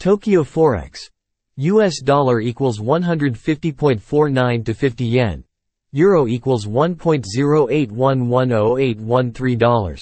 Tokyo Forex. US dollar equals 150.49 to 50 yen. Euro equals 1.08110813